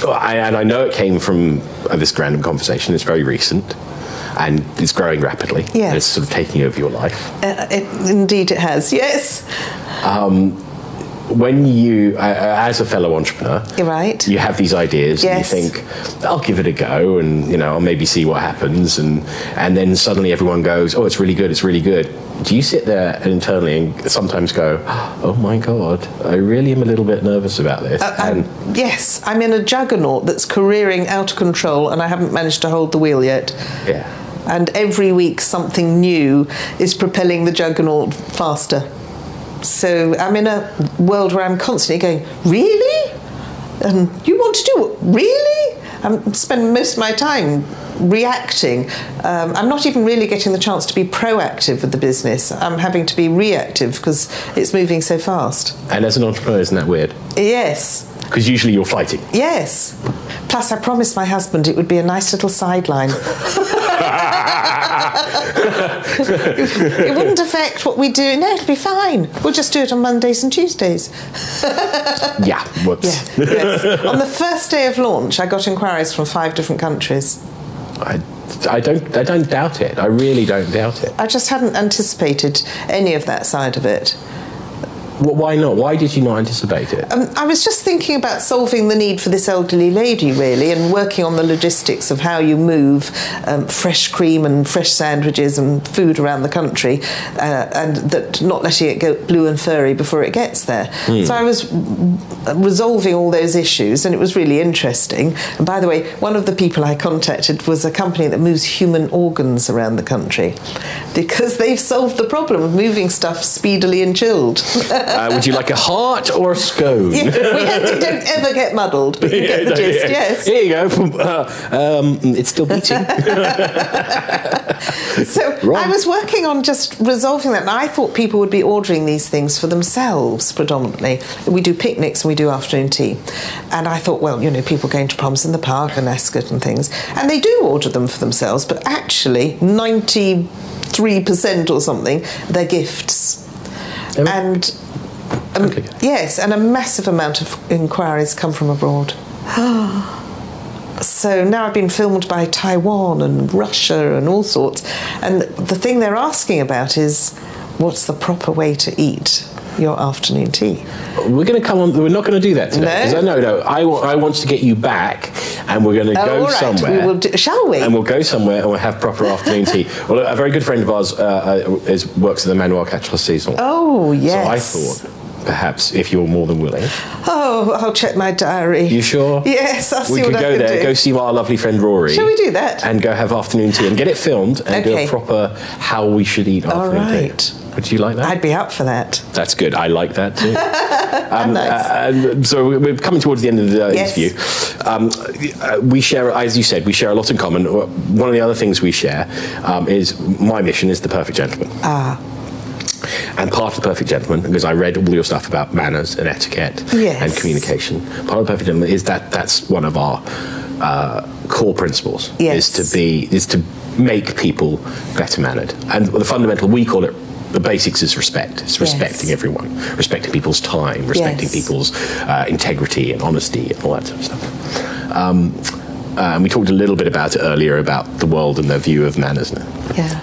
Well, I, and I know it came from uh, this random conversation. It's very recent, and it's growing rapidly. Yes. and it's sort of taking over your life. Uh, it, indeed, it has. Yes. When you, uh, uh, as a fellow entrepreneur, You're right. you have these ideas, Yes. and you think, "I'll give it a go," and you know, I'll maybe see what happens, and and then suddenly everyone goes, "Oh, it's really good! It's really good." Do you sit there internally and sometimes go, "Oh my god, I really am a little bit nervous about this"? and I'm, yes, I'm in a juggernaut that's careering out of control, and I haven't managed to hold the wheel yet. yeah, And every week, something new is propelling the juggernaut faster. So I'm in a world where I'm constantly going, really? And you want to do it? Really? I'm spending most of my time reacting. Um, I'm not even really getting the chance to be proactive with the business. I'm having to be reactive because it's moving so fast. and as an entrepreneur, isn't that weird? Yes, Because usually you're fighting. yes. Plus, I promised my husband it would be a nice little sideline. it wouldn't affect what we do. No, it'll be fine. We'll just do it on Mondays and Tuesdays. Yeah, whoops. Yeah. yes. On the first day of launch, I got inquiries from five different countries. I, I don't I don't doubt it. I really don't doubt it. I just hadn't anticipated any of that side of it. Wh- Why not? Why did you not anticipate it? Um, I was just thinking about solving the need for this elderly lady, really, and working on the logistics of how you move um, fresh cream and fresh sandwiches and food around the country, uh, and that not letting it go blue and furry before it gets there. So I was resolving all those issues, and it was really interesting. And by the way, one of the people I contacted was a company that moves human organs around the country, because they've solved the problem of moving stuff speedily and chilled. Uh, would you like a heart or a scone? Yeah, we had, don't ever get muddled, but you get the gist, yes. Here you go. Uh, um, it's still beating. So Wrong. I was working on just resolving that, and I thought people would be ordering these things for themselves predominantly. We do picnics and we do afternoon tea. And I thought, well, you know, people going to proms in the park and Ascot and things, and they do order them for themselves, but actually 93% or something, they're gifts. And um, Okay. yes, and a massive amount of inquiries come from abroad. So now I've been filmed by Taiwan and Russia and all sorts. And the thing they're asking about is what's the proper way to eat your afternoon tea? We're going to come on. We're not going to do that today. No? 'Cause I- no, no. I, want to get you back, and we're going to Oh, go all right, somewhere. we will do, shall we? and we'll go somewhere and we'll have proper afternoon tea. Well, a very good friend of ours uh, uh, is, works at the Manoir Quatre Saisons. oh, yes. So I thought, perhaps, if you're more than willing, Oh, I'll check my diary. you sure? Yes, I'll see we what could I go can there, do. go see our lovely friend Rory. Shall we do that? And go have afternoon tea and get it filmed and do a proper how we should eat All afternoon right. tea. Would you like that? I'd be up for that. That's good. I like that too. Um, Nice. uh, uh, so we're coming towards the end of the Yes. interview. Um, uh, we share, as you said, we share a lot in common. One of the other things we share um, is my mission is the perfect gentleman. Ah, And part of the perfect gentleman, because I read all your stuff about manners and etiquette Yes. and communication. Part of the perfect gentleman is that that's one of our uh, core principles. Yes. Is to be is to make people better mannered, and the fundamental we call it. The basics is respect. It's respecting everyone, respecting people's time, respecting Yes. people's uh, integrity and honesty and all that sort of stuff. Um, uh, and we talked a little bit about it earlier about the world and their view of manners. Now. yeah.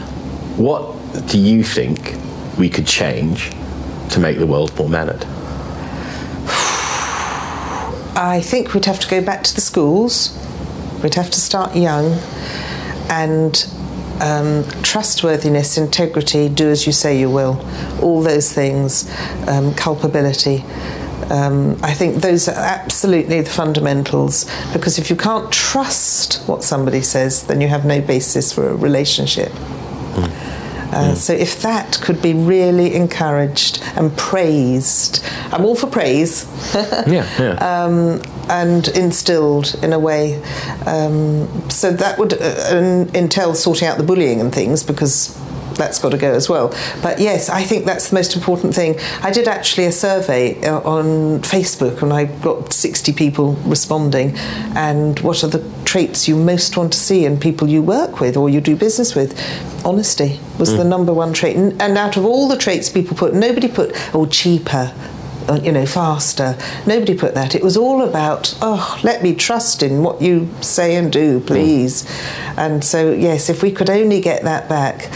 What do you think we could change to make the world more mannered? I think we'd have to go back to the schools. We'd have to start young and um, trustworthiness, integrity, do as you say you will, all those things, um, culpability. Um, I think those are absolutely the fundamentals because if you can't trust what somebody says, then you have no basis for a relationship. Uh, So if that could be really encouraged and praised, I'm all for praise. Yeah, yeah. um, and instilled in a way. Um, so that would uh, entail sorting out the bullying and things because that's got to go as well. But yes, I think that's the most important thing. I did actually a survey uh, on Facebook and I got 60 people responding. And what are the traits you most want to see in people you work with or you do business with? Honesty was the number one trait. And and out of all the traits people put, nobody put, oh, cheaper uh, you know, faster. Nobody put that. It was all about, oh, let me trust in what you say and do, please. And so, yes, if we could only get that back,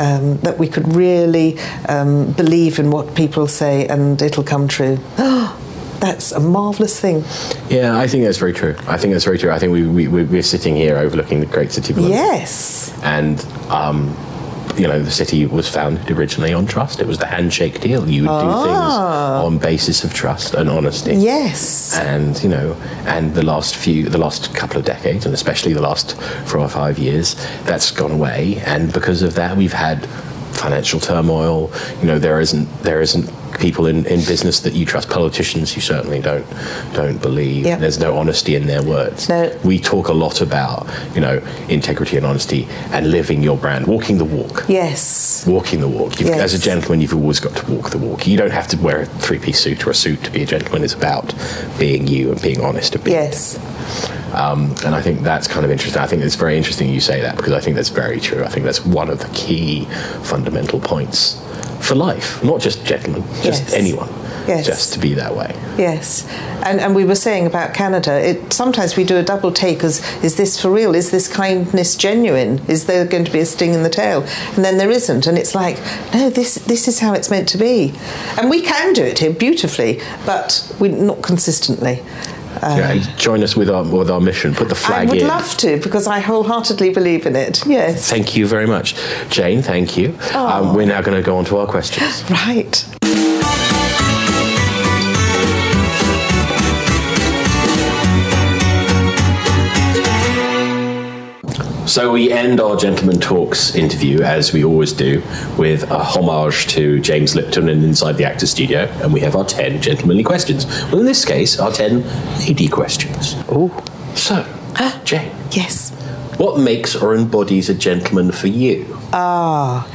um, that we could really um, believe in what people say and it'll come true. That's a marvellous thing. yeah, I think that's very true. I think that's very true. I think we, we, we- we're sitting here overlooking the great city of London. Yes. And, um, you know, the city was founded originally on trust. It was the handshake deal. You would do things on basis of trust and honesty. Yes. and you know and the last few the last couple of decades and especially the last four or five years that's gone away and because of that we've had financial turmoil you know there isn't there isn't people in, in business that you trust politicians you certainly don't don't believe Yeah. there's no honesty in their words No. we talk a lot about you know integrity and honesty and living your brand walking the walk Yes. walking the walk. You've, As a gentleman, you've always got to walk the walk. You don't have to wear a three-piece suit or a suit to be a gentleman. It's about being you and being honest and being. Yes. Um, and I think that's kind of interesting. I think it's very interesting you say that because I think that's very true. I think that's one of the key fundamental points for life, not just gentlemen, just Yes. anyone. Yes. Just to be that way. Yes, and and we were saying about Canada. It sometimes we do a double take as is this for real? Is this kindness genuine? Is there going to be a sting in the tail? And then there isn't, and it's like no, this this is how it's meant to be, and we can do it here beautifully, but we're not consistently. Yeah, and join us with our with our mission. Put the flag in. I would in. love to because I wholeheartedly believe in it. Yes, Thank you very much, Jane. Thank you. Um, we're now going to go on to our questions. right. So we end our Gentleman Talks interview, as we always do, with a homage to James Lipton and Inside the Actor Studio, and we have our 10 gentlemanly questions. Well, in this case, our 10 lady questions. Oh, So, Jane, yes. what makes or embodies a gentleman for you? Ah,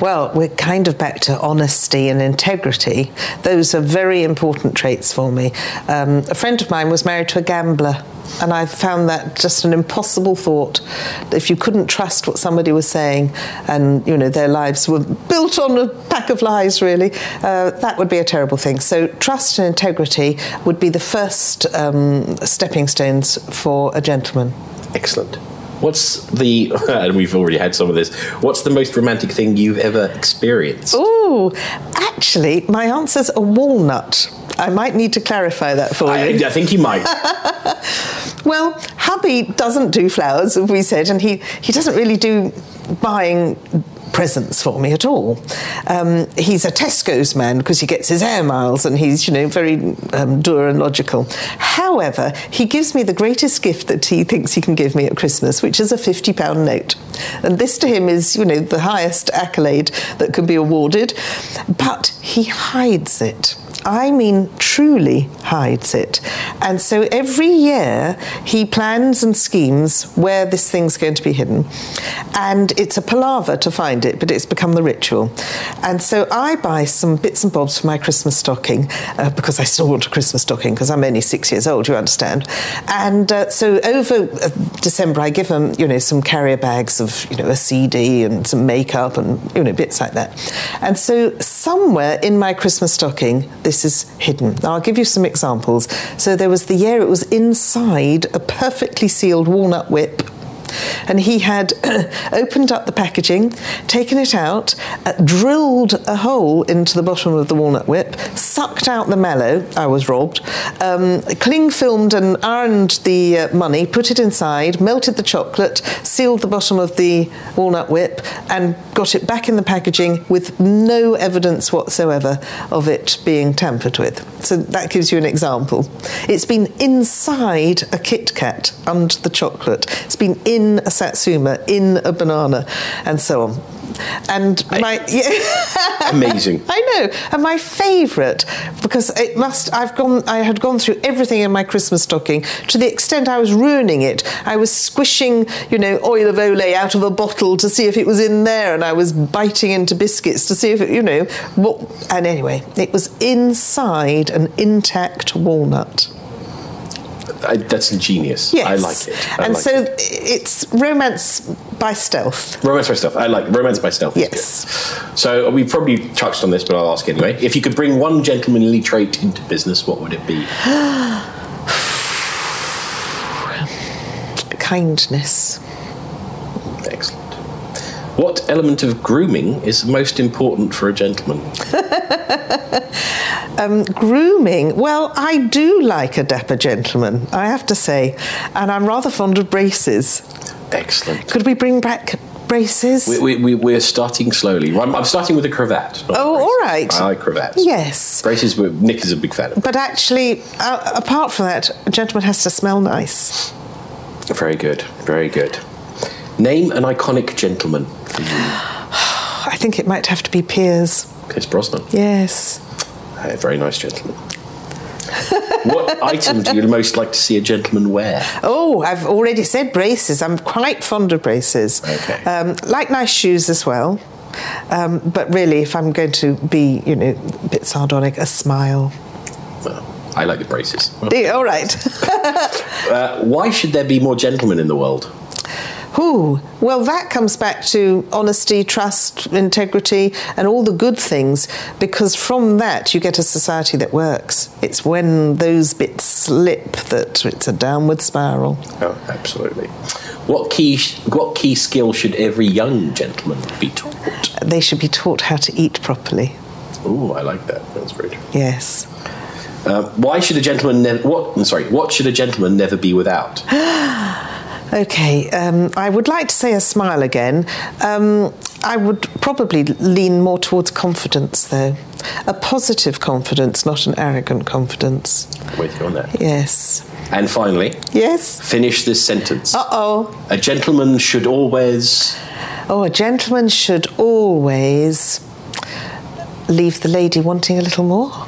well, we're kind of back to honesty and integrity. Those are very important traits for me. Um, a friend of mine was married to a gambler, and I found that just an impossible thought. If you couldn't trust what somebody was saying, and you know their lives were built on a pack of lies, really, uh, that would be a terrible thing. So, trust and integrity would be the first um, stepping stones for a gentleman. Excellent. What's the, and we've already had some of this, what's the most romantic thing you've ever experienced? Oh, actually, my answer's a walnut. I might need to clarify that for I, you. I think you might. Well, hubby doesn't do flowers, as we said, and he, he doesn't really do buying presents for me at all. Um, he's a Tesco's man because he gets his air miles and he's, you know, very um, dour and logical. However, he gives me the greatest gift that he thinks he can give me at Christmas, which is a £50 note. And this to him is, you know, the highest accolade that can be awarded, but he hides it. I mean, truly hides it. And so every year he plans and schemes where this thing's going to be hidden. And it's a palaver to find it, but it's become the ritual. And so I buy some bits and bobs for my Christmas stocking uh, because I still want a Christmas stocking because I'm only six years old, you understand. And uh, so over uh, December, I give him, you know, some carrier bags of, you know, a CD and some makeup and, you know, bits like that. And so somewhere in my Christmas stocking, this is hidden. Now, I'll give you some examples. So there was the year it was inside a perfectly sealed walnut whip and he had opened up the packaging, taken it out, uh, drilled a hole into the bottom of the walnut whip, sucked out the mallow. I was robbed. Um, cling filmed and ironed the uh, money, put it inside, melted the chocolate, sealed the bottom of the walnut whip, and got it back in the packaging with no evidence whatsoever of it being tampered with. So that gives you an example. It's been inside a Kit Kat under the chocolate. It's been in a satsuma, in a banana, and so on. And my yeah, Amazing. I know, and my favourite because it must. I've gone. I had gone through everything in my Christmas stocking to the extent I was ruining it. I was squishing, you know, oil of Olay out of a bottle to see if it was in there, and I was biting into biscuits to see if it, you know, what. And anyway, it was inside an intact walnut. I, that's ingenious. Yes, I like it. I and like so it. it's romance by stealth. Romance by stealth. I like romance by stealth. Yes. So uh, we probably touched on this, but I'll ask anyway. If you could bring one gentlemanly trait into business, what would it be? Kindness. What element of grooming is most important for a gentleman? Grooming. Well, I do like a dapper gentleman, I have to say, and I'm rather fond of braces. Excellent. Could we bring back braces? We, we, we, we're starting slowly. I'm, I'm starting with a cravat. not a Oh, all right. I like cravats. yes. Braces, Nick is a big fan of. But actually, uh, apart from that, a gentleman has to smell nice. Very good. Very good. Name an iconic gentleman. I think it might have to be Pierce. Pierce Brosnan. Yes. A very nice gentleman. what item do you most like to see a gentleman wear? Oh, I've already said braces. I'm quite fond of braces. Okay. Um, like nice shoes as well. Um, but really, if I'm going to be, you know, a bit sardonic, a smile. Well, I like the braces. All right. Uh, why should there be more gentlemen in the world? Ooh, well, that comes back to honesty, trust, integrity, and all the good things, because from that you get a society that works. It's when those bits slip that it's a downward spiral. Oh, absolutely. What key what key skill should every young gentleman be taught? They should be taught how to eat properly. Oh, I like that. That's very true. Yes. Uh, why should a gentleman never? What? Sorry. What should a gentleman never be without? Okay, um, I would like to say a smile again. Um, I would probably lean more towards confidence, though. A positive confidence, not an arrogant confidence. With you on that. Yes. And finally, Yes? finish this sentence. Uh oh. A gentleman should always. Oh, a gentleman should always leave the lady wanting a little more.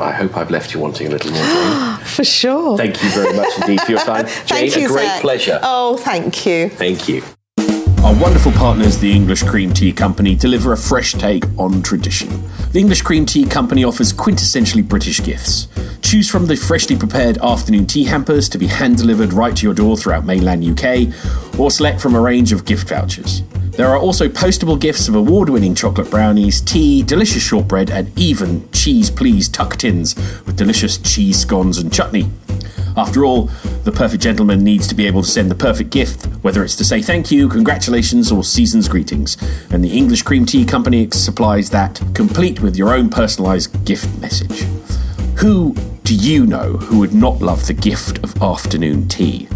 I hope I've left you wanting a little more, Jane. For sure. Thank you very much indeed for your time, Jane. You, a great Zach. pleasure. Oh, thank you. Thank you. Our wonderful partners, the English Cream Tea Company, deliver a fresh take on tradition. The English Cream Tea Company offers quintessentially British gifts. Choose from the freshly prepared afternoon tea hampers to be hand delivered right to your door throughout mainland UK, or select from a range of gift vouchers. There are also postable gifts of award winning chocolate brownies, tea, delicious shortbread, and even cheese please tuck tins with delicious cheese scones and chutney. After all, the perfect gentleman needs to be able to send the perfect gift, whether it's to say thank you, congratulations, or season's greetings. And the English Cream Tea Company supplies that, complete with your own personalised gift message. Who do you know who would not love the gift of afternoon tea?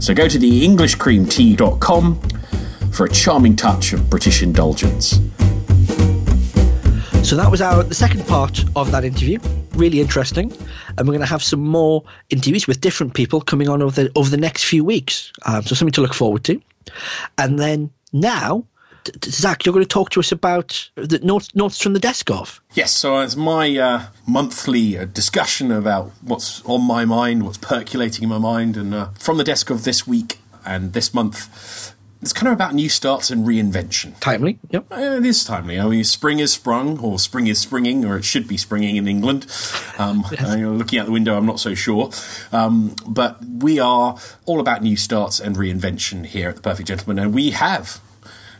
So go to the EnglishCreamTea.com, for a charming touch of British indulgence. So that was our the second part of that interview. Really interesting, and we're going to have some more interviews with different people coming on over the over the next few weeks. Um, so something to look forward to. And then now, t- t- Zach, you're going to talk to us about the notes, notes from the desk of. Yes, so it's my uh, monthly uh, discussion about what's on my mind, what's percolating in my mind, and uh, from the desk of this week and this month, it's kind of about new starts and reinvention. Timely, yep. Uh, it is timely. I mean, spring is sprung, or spring is springing, or it should be springing in England. Um, uh, looking out the window, I'm not so sure. Um, but we are all about new starts and reinvention here at The Perfect Gentleman, and we have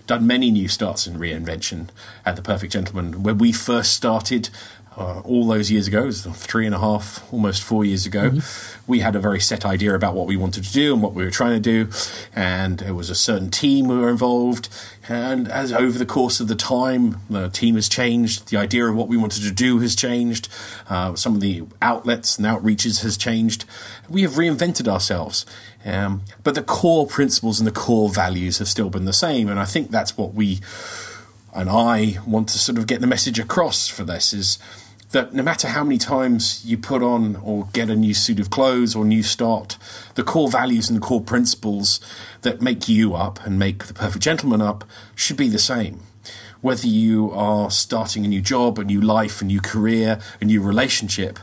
done many new starts and reinvention at The Perfect Gentleman. When we first started, uh, all those years ago, it three and a half, almost four years ago, we had a very set idea about what we wanted to do and what we were trying to do, and there was a certain team we were involved. And as over the course of the time, the team has changed, the idea of what we wanted to do has changed, uh, some of the outlets and outreaches has changed. We have reinvented ourselves. Um, but the core principles and the core values have still been the same, and I think that's what we and I want to sort of get the message across for this is that no matter how many times you put on or get a new suit of clothes or new start, the core values and the core principles that make you up and make the perfect gentleman up should be the same. Whether you are starting a new job, a new life, a new career, a new relationship,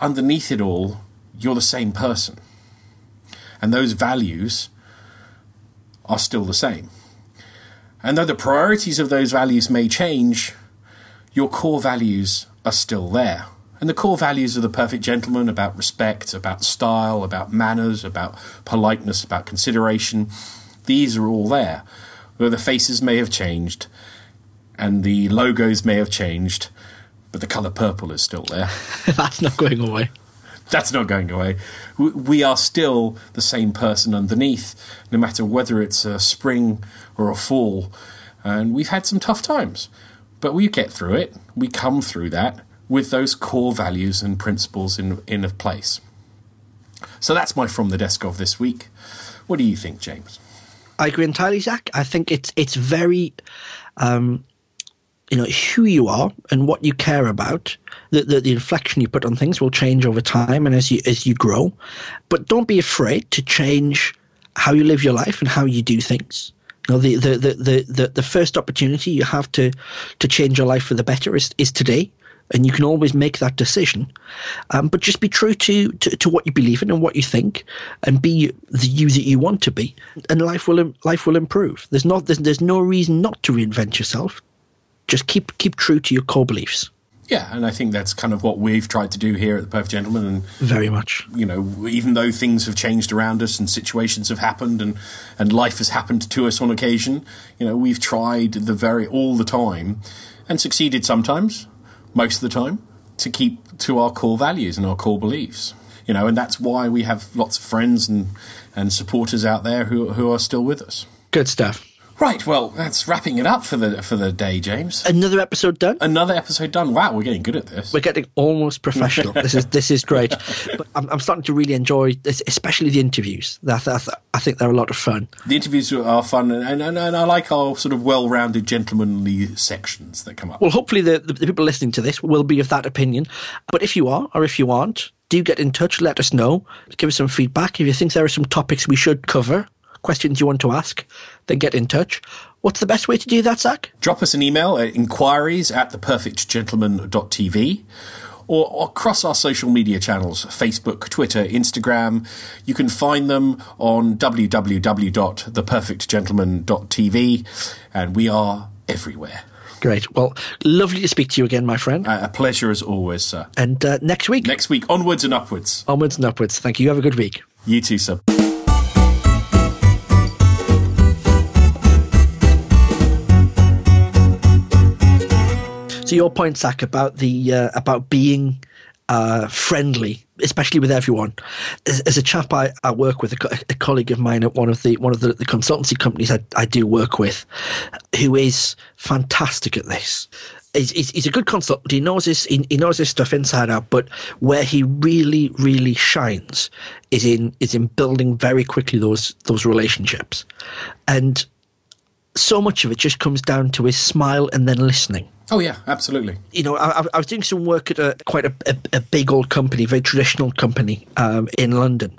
underneath it all, you're the same person. And those values are still the same. And though the priorities of those values may change, your core values are still there. And the core values of the perfect gentleman about respect, about style, about manners, about politeness, about consideration, these are all there. Though the faces may have changed and the logos may have changed, but the colour purple is still there. That's not going away. That's not going away. We are still the same person underneath, no matter whether it's a spring or a fall. And we've had some tough times, but we get through it. We come through that with those core values and principles in, in place. So that's my From the Desk of this week. What do you think, James? I agree entirely, Zach. I think it's it's very, um, you know, who you are and what you care about. The, the the inflection you put on things will change over time and as you as you grow, but don't be afraid to change how you live your life and how you do things. Know, the the the the the, the first opportunity you have to to change your life for the better is is today. And you can always make that decision, um, but just be true to, to, to what you believe in and what you think, and be the you that you want to be, and life will life will improve. There's not there's, there's no reason not to reinvent yourself. Just keep keep true to your core beliefs. Yeah, and I think that's kind of what we've tried to do here at the Perfect Gentleman. And Very much. you know, even though things have changed around us and situations have happened and, and life has happened to us on occasion, you know, we've tried the very all the time and succeeded sometimes, most of the time, to keep to our core values and our core beliefs. You know, and that's why we have lots of friends and, and supporters out there who who are still with us. Good stuff. Right, well, that's wrapping it up for the for the day, James. Another episode done. Another episode done. Wow, we're getting good at this. We're getting almost professional. this is this is great. But I'm, I'm starting to really enjoy this, especially the interviews. That, that I think they're a lot of fun. The interviews are fun, and, and, and I like our sort of well-rounded, gentlemanly sections that come up. Well, hopefully the, the, the people listening to this will be of that opinion. But if you are, or if you aren't, do get in touch. Let us know. Give us some feedback. If you think there are some topics we should cover, questions you want to ask, then get in touch. What's the best way to do that, Zach? Drop us an email at inquiries at theperfectgentleman.tv or, or across our social media channels Facebook, Twitter, Instagram. You can find them on www.theperfectgentleman.tv, and we are everywhere. Great. Well, lovely to speak to you again, my friend. Uh, a pleasure as always, sir. And uh, next week, Next week, onwards and upwards. onwards and upwards. Thank you. Have a good week. You too, sir. So your point, Zach, about the uh, about being uh, friendly, especially with everyone. As, as a chap I, I work with, a, a colleague of mine at one of the one of the, the consultancy companies I, I do work with, who is fantastic at this. He's, he's, a good consultant. He knows his he knows his stuff inside out. But where he really really shines is in is in building very quickly those those relationships, and so much of it just comes down to his smile and then listening. Oh yeah, absolutely. You know, I, I was doing some work at a quite a, a, a big old company, very traditional company um, in London,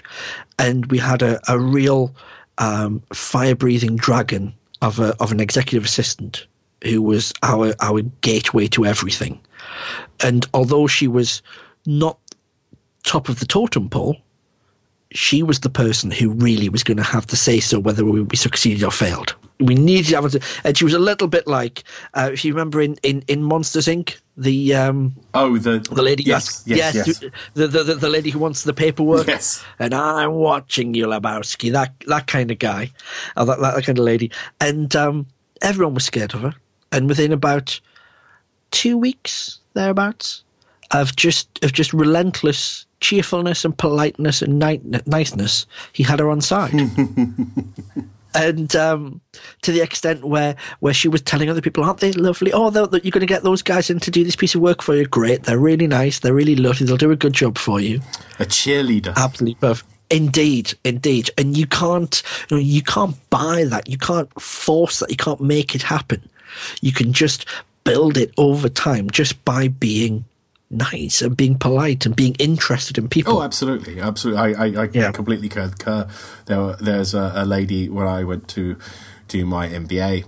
and we had a, a real um, fire-breathing dragon of a of an executive assistant who was our our gateway to everything. And although she was not top of the totem pole, she was the person who really was going to have to say so whether we, we succeeded or failed. We needed to have, to, and she was a little bit like, uh, if you remember in, in, in Monsters Inc., the um, oh the the lady yes yes, yes, yes. The, the, the the lady who wants the paperwork yes and I'm watching you Wazowski that that kind of guy uh, that, that kind of lady and um, everyone was scared of her and within about two weeks thereabouts of just of just relentless cheerfulness and politeness and ni- niceness, he had her on side. and um, to the extent where where she was telling other people, "Aren't they lovely? Oh, you're going to get those guys in to do this piece of work for you. Great, they're really nice. They're really lovely. They'll do a good job for you." A cheerleader, absolutely perfect. Indeed, indeed, and you can't, you know, you can't buy that. You can't force that. You can't make it happen. You can just build it over time just by being nice and being polite and being interested in people. Oh, absolutely, absolutely. I, I, I yeah. completely concur. There, there's a, a, lady when I went to do my MBA.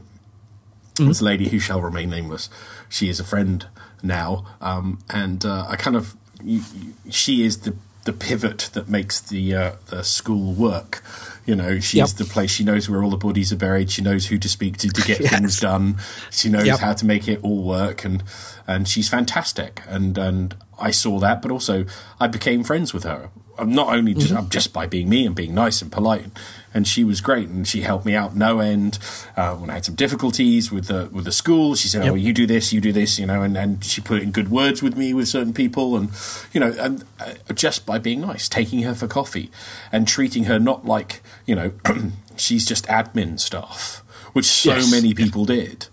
Mm-hmm. A lady who shall remain nameless. She is a friend now, um, and uh, I kind of you, you, she is the the pivot that makes the uh, the school work. You know, she's yep. the place. She knows where all the bodies are buried. She knows who to speak to to get yes. things done. She knows yep. how to make it all work, and and she's fantastic. And and I saw that, but also I became friends with her. Not only just, mm-hmm. just by being me and being nice and polite, and she was great, and she helped me out no end uh, when I had some difficulties with the with the school. She said, "Oh, you do this, you do this," you know, and, and she put in good words with me with certain people, and you know, and uh, just by being nice, taking her for coffee, and treating her not like you know she's just admin staff, which so yes. many people did,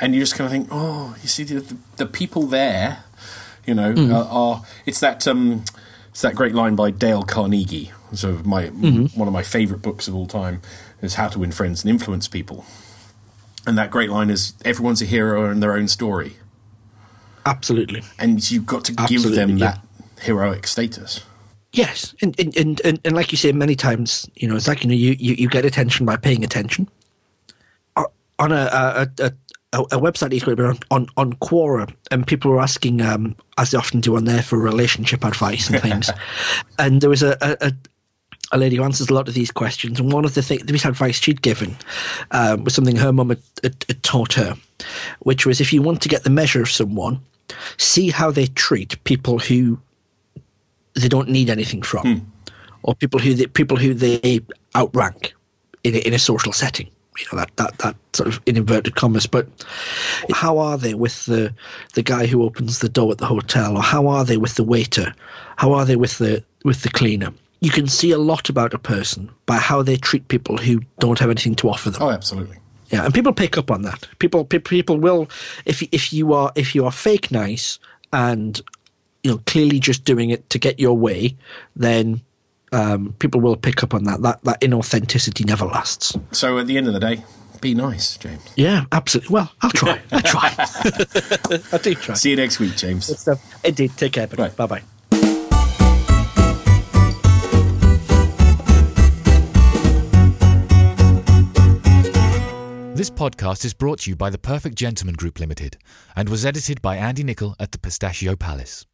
and you just kind of think, oh, you see the, the, the people there, you know, mm. are, are, it's that um, it's that great line by Dale Carnegie so my mm-hmm. one of my favourite books of all time is How to Win Friends and Influence People, and that great line is everyone's a hero in their own story. Absolutely, and you've got to Absolutely, give them yeah. that heroic status. Yes, and and, and and like you say many times, you know, it's like you know, you you, you get attention by paying attention. On a a, a, a website he's got on, on on Quora, and people were asking, um, as they often do on there, for relationship advice and things. and there was a, a, a lady who answers a lot of these questions. And one of the things, the advice she'd given um, was something her mum had, had, had taught her, which was if you want to get the measure of someone, see how they treat people who they don't need anything from, hmm. or people who they, people who they outrank in a, in a social setting. You know that that that sort of in inverted commas, but how are they with the the guy who opens the door at the hotel, or how are they with the waiter? How are they with the with the cleaner? You can see a lot about a person by how they treat people who don't have anything to offer them. Oh, absolutely. Yeah, and people pick up on that. People people will if if you are if you are fake nice and you know clearly just doing it to get your way, then um, people will pick up on that. That that inauthenticity never lasts. So at the end of the day, be nice, James. Yeah, absolutely. Well, I'll try. I try. I do try. See you next week, James. Indeed. Take care. Bye bye. This podcast is brought to you by the Perfect Gentleman Group Limited and was edited by Andy Nicol at the Pistachio Palace.